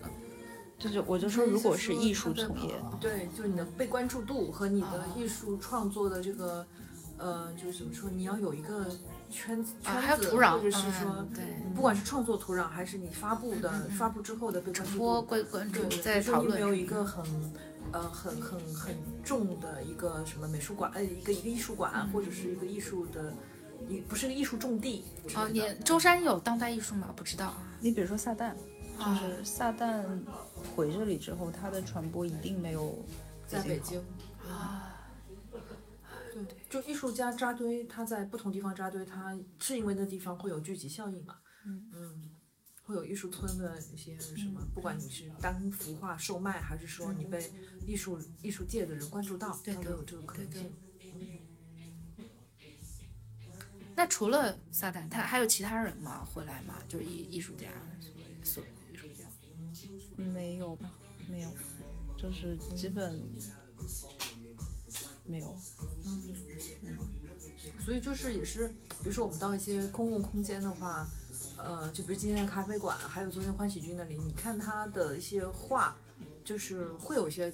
就是我就说，如果是艺术从业，对，就是你的被关注度和你的艺术创作的这个，呃，就是怎么说，你要有一个圈子啊，还圈子，有土壤，或者是说嗯，对，不管是创作土壤，还是你发布的发布之后的被关注多度，关关注，在讨比如说你有没有。一个很呃很很很重的一个什么美术馆，呃，一个一个艺术馆，或者是一个艺术的，一不是个艺术重地之啊，类的你舟山有当代艺术吗？不知道。你比如说撒旦，就啊是撒旦回这里之后，他的传播一定没有在北京。啊，对，就艺术家扎堆，他在不同地方扎堆，他是因为那地方会有聚集效应嘛？嗯会有艺术村的一些什么，不管你是单幅画售卖，还是说你被艺术艺术界的人关注到，对都有这个可能性。那除了撒旦，他还有其他人吗？回来吗？就是艺艺术家，所谓艺术家。没有吧？没有，就是基本没有。嗯所以就是也是，比如说我们到一些公共空间的话，呃，就比如今天的咖啡馆，还有昨天欢喜君那里，你看他的一些画，就是会有一些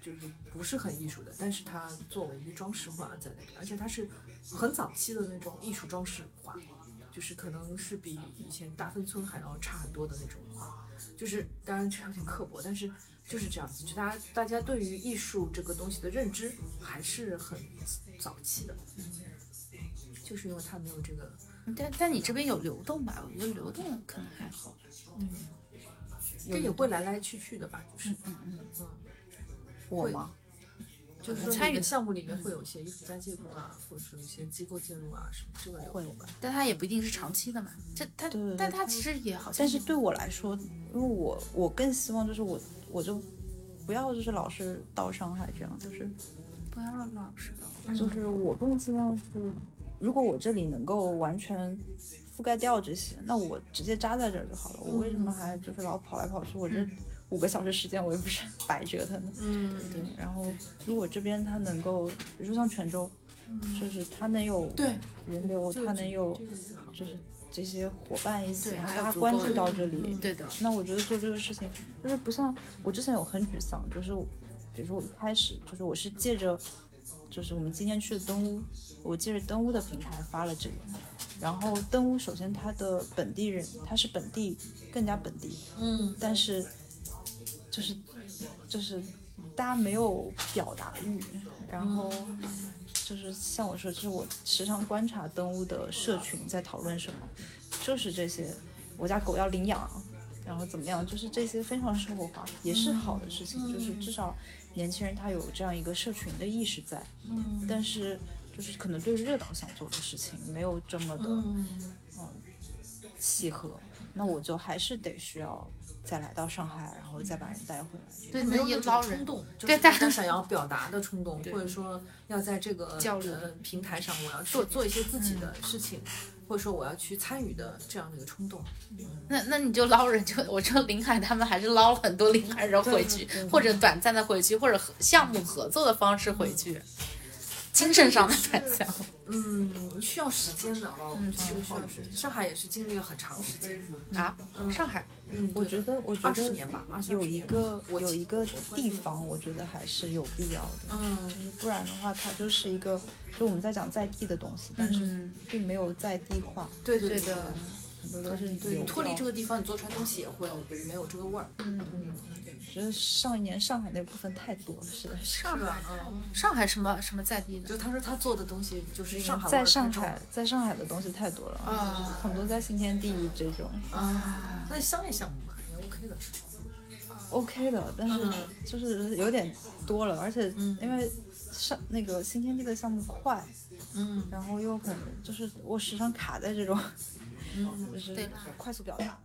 就是不是很艺术的，但是他作为一个装饰画在那边，而且他是很早期的那种艺术装饰画，就是可能是比以前大芬村还要差很多的那种画，就是当然这有点刻薄，但是就是这样子，就大家大家对于艺术这个东西的认知还是很早期的，就是因为它没有这个。但但你这边有流动吧？我觉得流动可能还好。嗯这也会来来去去的吧，就是嗯嗯嗯我吗？就是参与的项目里面会有一些艺术家介入啊，或者是有一些机构介入啊什么，这个也会有吧。但它也不一定是长期的嘛。这它对对对但它其实也好像。但是对我来说，因为我我更希望就是我我就不要就是老是到上海这样，就是不要老是到。就是我更希望是，如果我这里能够完全覆盖掉这些，那我直接扎在这儿就好了。我为什么还就是老跑来跑去？我这五个小时时间我也不是 白折腾的。嗯，对，然后如果这边它能够，比如说像泉州，就是它能有对，人流，这个它能有就是这些伙伴一起，大家关注到这里，对的。那我觉得做这个事情，就是不像我之前有很沮丧，就是比如说我一开始就是我是借着，就是我们今天去的灯屋，我借着灯屋的平台发了这个，然后灯屋首先它的本地人，它是本地更加本地，嗯。但是就是就是大家没有表达欲，然后就是像我说，就是我时常观察灯屋的社群在讨论什么，就是这些，我家狗要领养，然后怎么样，就是这些非常生活化，也是好的事情，就是至少年轻人他有这样一个社群的意识在，嗯但是就是可能对于热岛想做的事情没有这么的嗯契合，那我就还是得需要再来到上海，然后再把人带回来。对，没有那那也捞人。种冲动，就对是大大家想要表达的冲动，或者说要在这个交流呃平台上，我要做做一些自己的事情，或者说我要去参与的这样的一个冲动。那那你就捞人，就我知道临海他们还是捞了很多林海人回去，或者短暂的回去，或者合项目合作的方式回去，精神上的返乡。嗯，需要时间的，嗯，其实需要时间。上海也是经历了很长时间，啊，上海嗯，我觉得，我觉得有一个有一个地方，我觉得还是有必要的。嗯不然的话，它就是一个，就我们在讲在地的东西，但是嗯并没有在地化，对对对的，很多都是你脱离这个地方，你做出来东西也会没有这个味儿，嗯，觉得上一年上海那部分太多了，实在是。上海是吧？嗯，上海什么什么在地的就他说他做的东西就是上海在上海，在上海的东西太多了，啊。很多在新天地这种。啊，那商业项目嘛，也 OK 的。OK 的，但是嗯。就是有点多了，而且嗯。因为上那个新天地的项目快，嗯。然后又很就是我时常卡在这种嗯，就是对快速表达。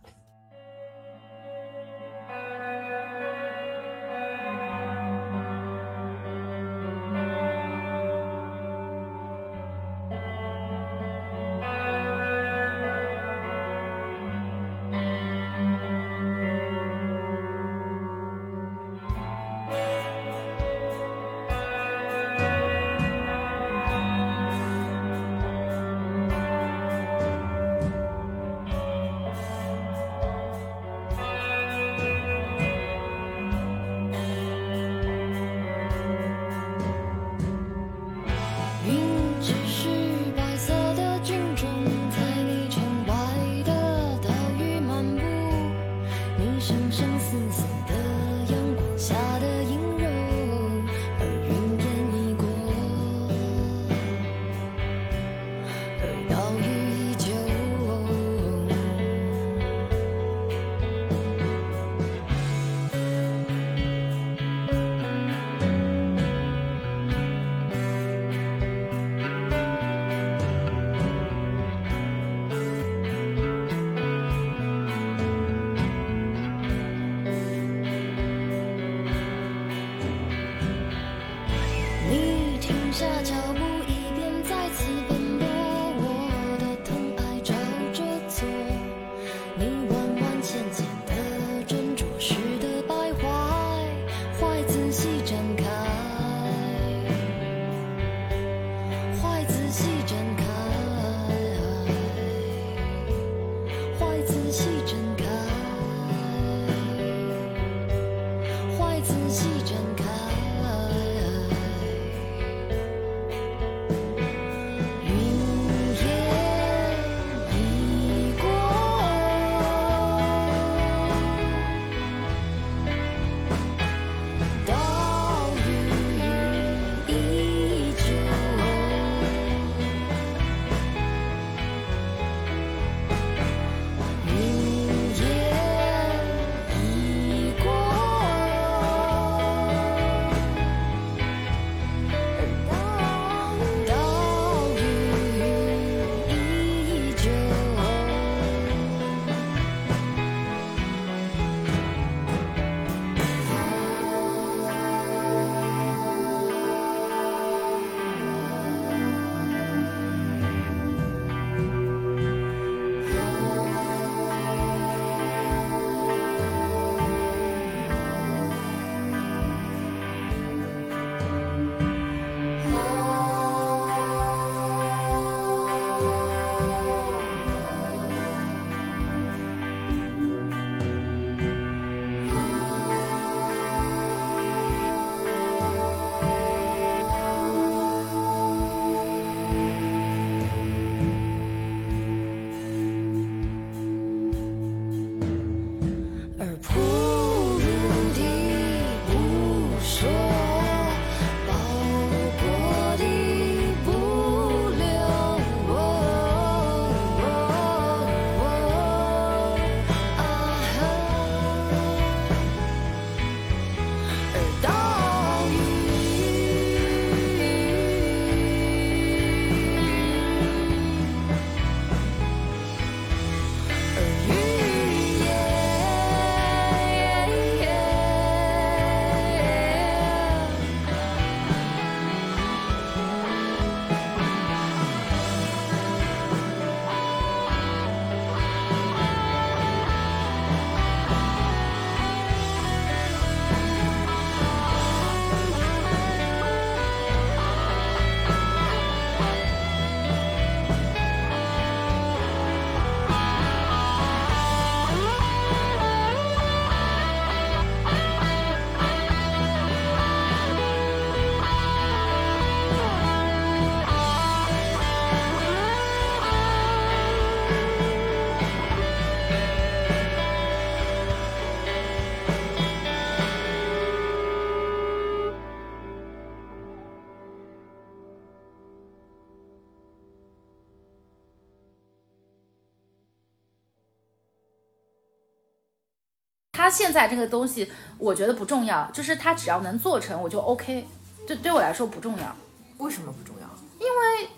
现在这个东西，我觉得不重要，就是他只要能做成，我就 OK。对，对我来说不重要，为什么不重要？因为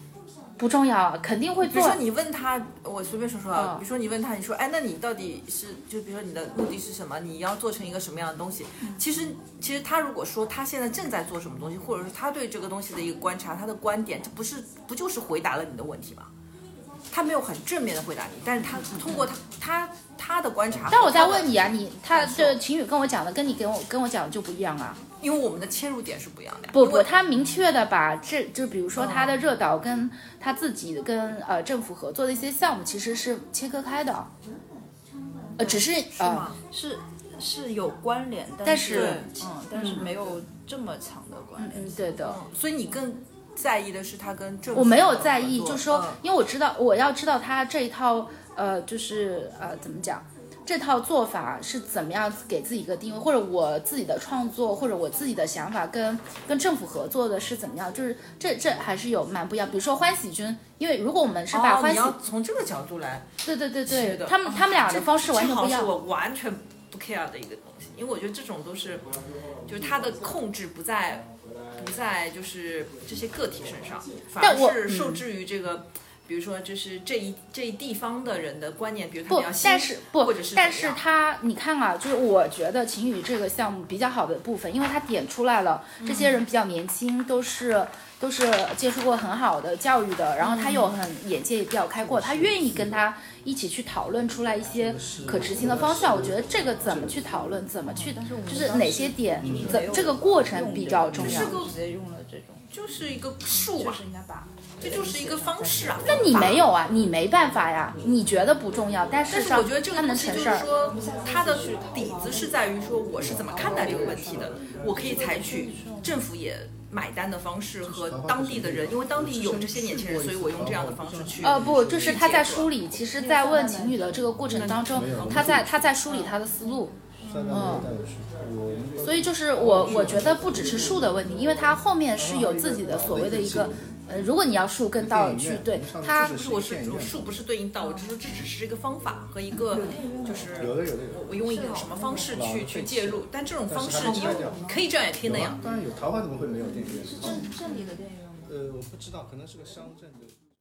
不重要，肯定会做比如说。你问他，我随便说说啊，嗯比如说你问他，你说，哎，那你到底是就比如说你的目的是什么？你要做成一个什么样的东西？其实其实他如果说他现在正在做什么东西，或者是他对这个东西的一个观察，他的观点，这不是不就是回答了你的问题吗？他没有很正面的回答你，但是他通过他他他的观察，但我在问你啊，你他感受这晴雨跟我讲的，跟你跟我跟我讲的就不一样啊。因为我们的切入点是不一样的。不不，他明确的把这就比如说他的热岛跟他自己跟呃政府合作的一些项目其实是切割开的，呃，只是呃吗是是有关联，但是是嗯，但是没有这么强的关联。嗯对的。所以你更在意的是他跟政府我没有在意，就是说嗯，因为我知道我要知道他这一套呃，就是呃怎么讲，这套做法是怎么样给自己一个定位，或者我自己的创作，或者我自己的想法跟跟政府合作的是怎么样？就是这这还是有蛮不一样。比如说欢喜君，因为如果我们是把哦，欢喜，从这个角度来对对对，对他们啊他们俩的方式完全不一样。我完全不 care 的一个东西，因为我觉得这种都是，就是他的控制不在不在就是这些个体身上，反而是受嗯制于这个。比如说，就是这一这一地方的人的观念，比如他不们要，新但是不或者是，但是他，你看啊，就是我觉得晴雨这个项目比较好的部分，因为他点出来了，这些人比较年轻，都是都是接触过很好的教育的，然后他又很眼界也比较开阔，他愿意跟他一起去讨论出来一些可执行的方向。我觉得这个怎么去讨论，怎么去，就是哪些点，怎这个过程比较重要。直接用了这种，就是一个数啊就是，应该把这就是一个方式啊。那你没有啊，你没办法呀，你觉得不重要，但是我觉得这个它东西就。是说，它的底子是在于说我是怎么看待这个问题的，我可以采取政府也买单的方式和当地的人，因为当地有这些年轻人，所以我用这样的方式去。呃，不，就是他在梳理。其实，在问情侣的这个过程当中，他在他在梳理他的思路，嗯，所以就是我我觉得不只是数的问题，因为他后面是有自己的所谓的一个，呃，如果你要树跟道去对它不是，我是我数不是对应道，我只是说这只是一个方法和一个，就是我我用一个什么方式去去介入，但这种方式你可以这样也可以那样。当然有，桃花怎么会没有电影院？镇镇里的电影院吗？呃，我不知道，可能是个乡镇的。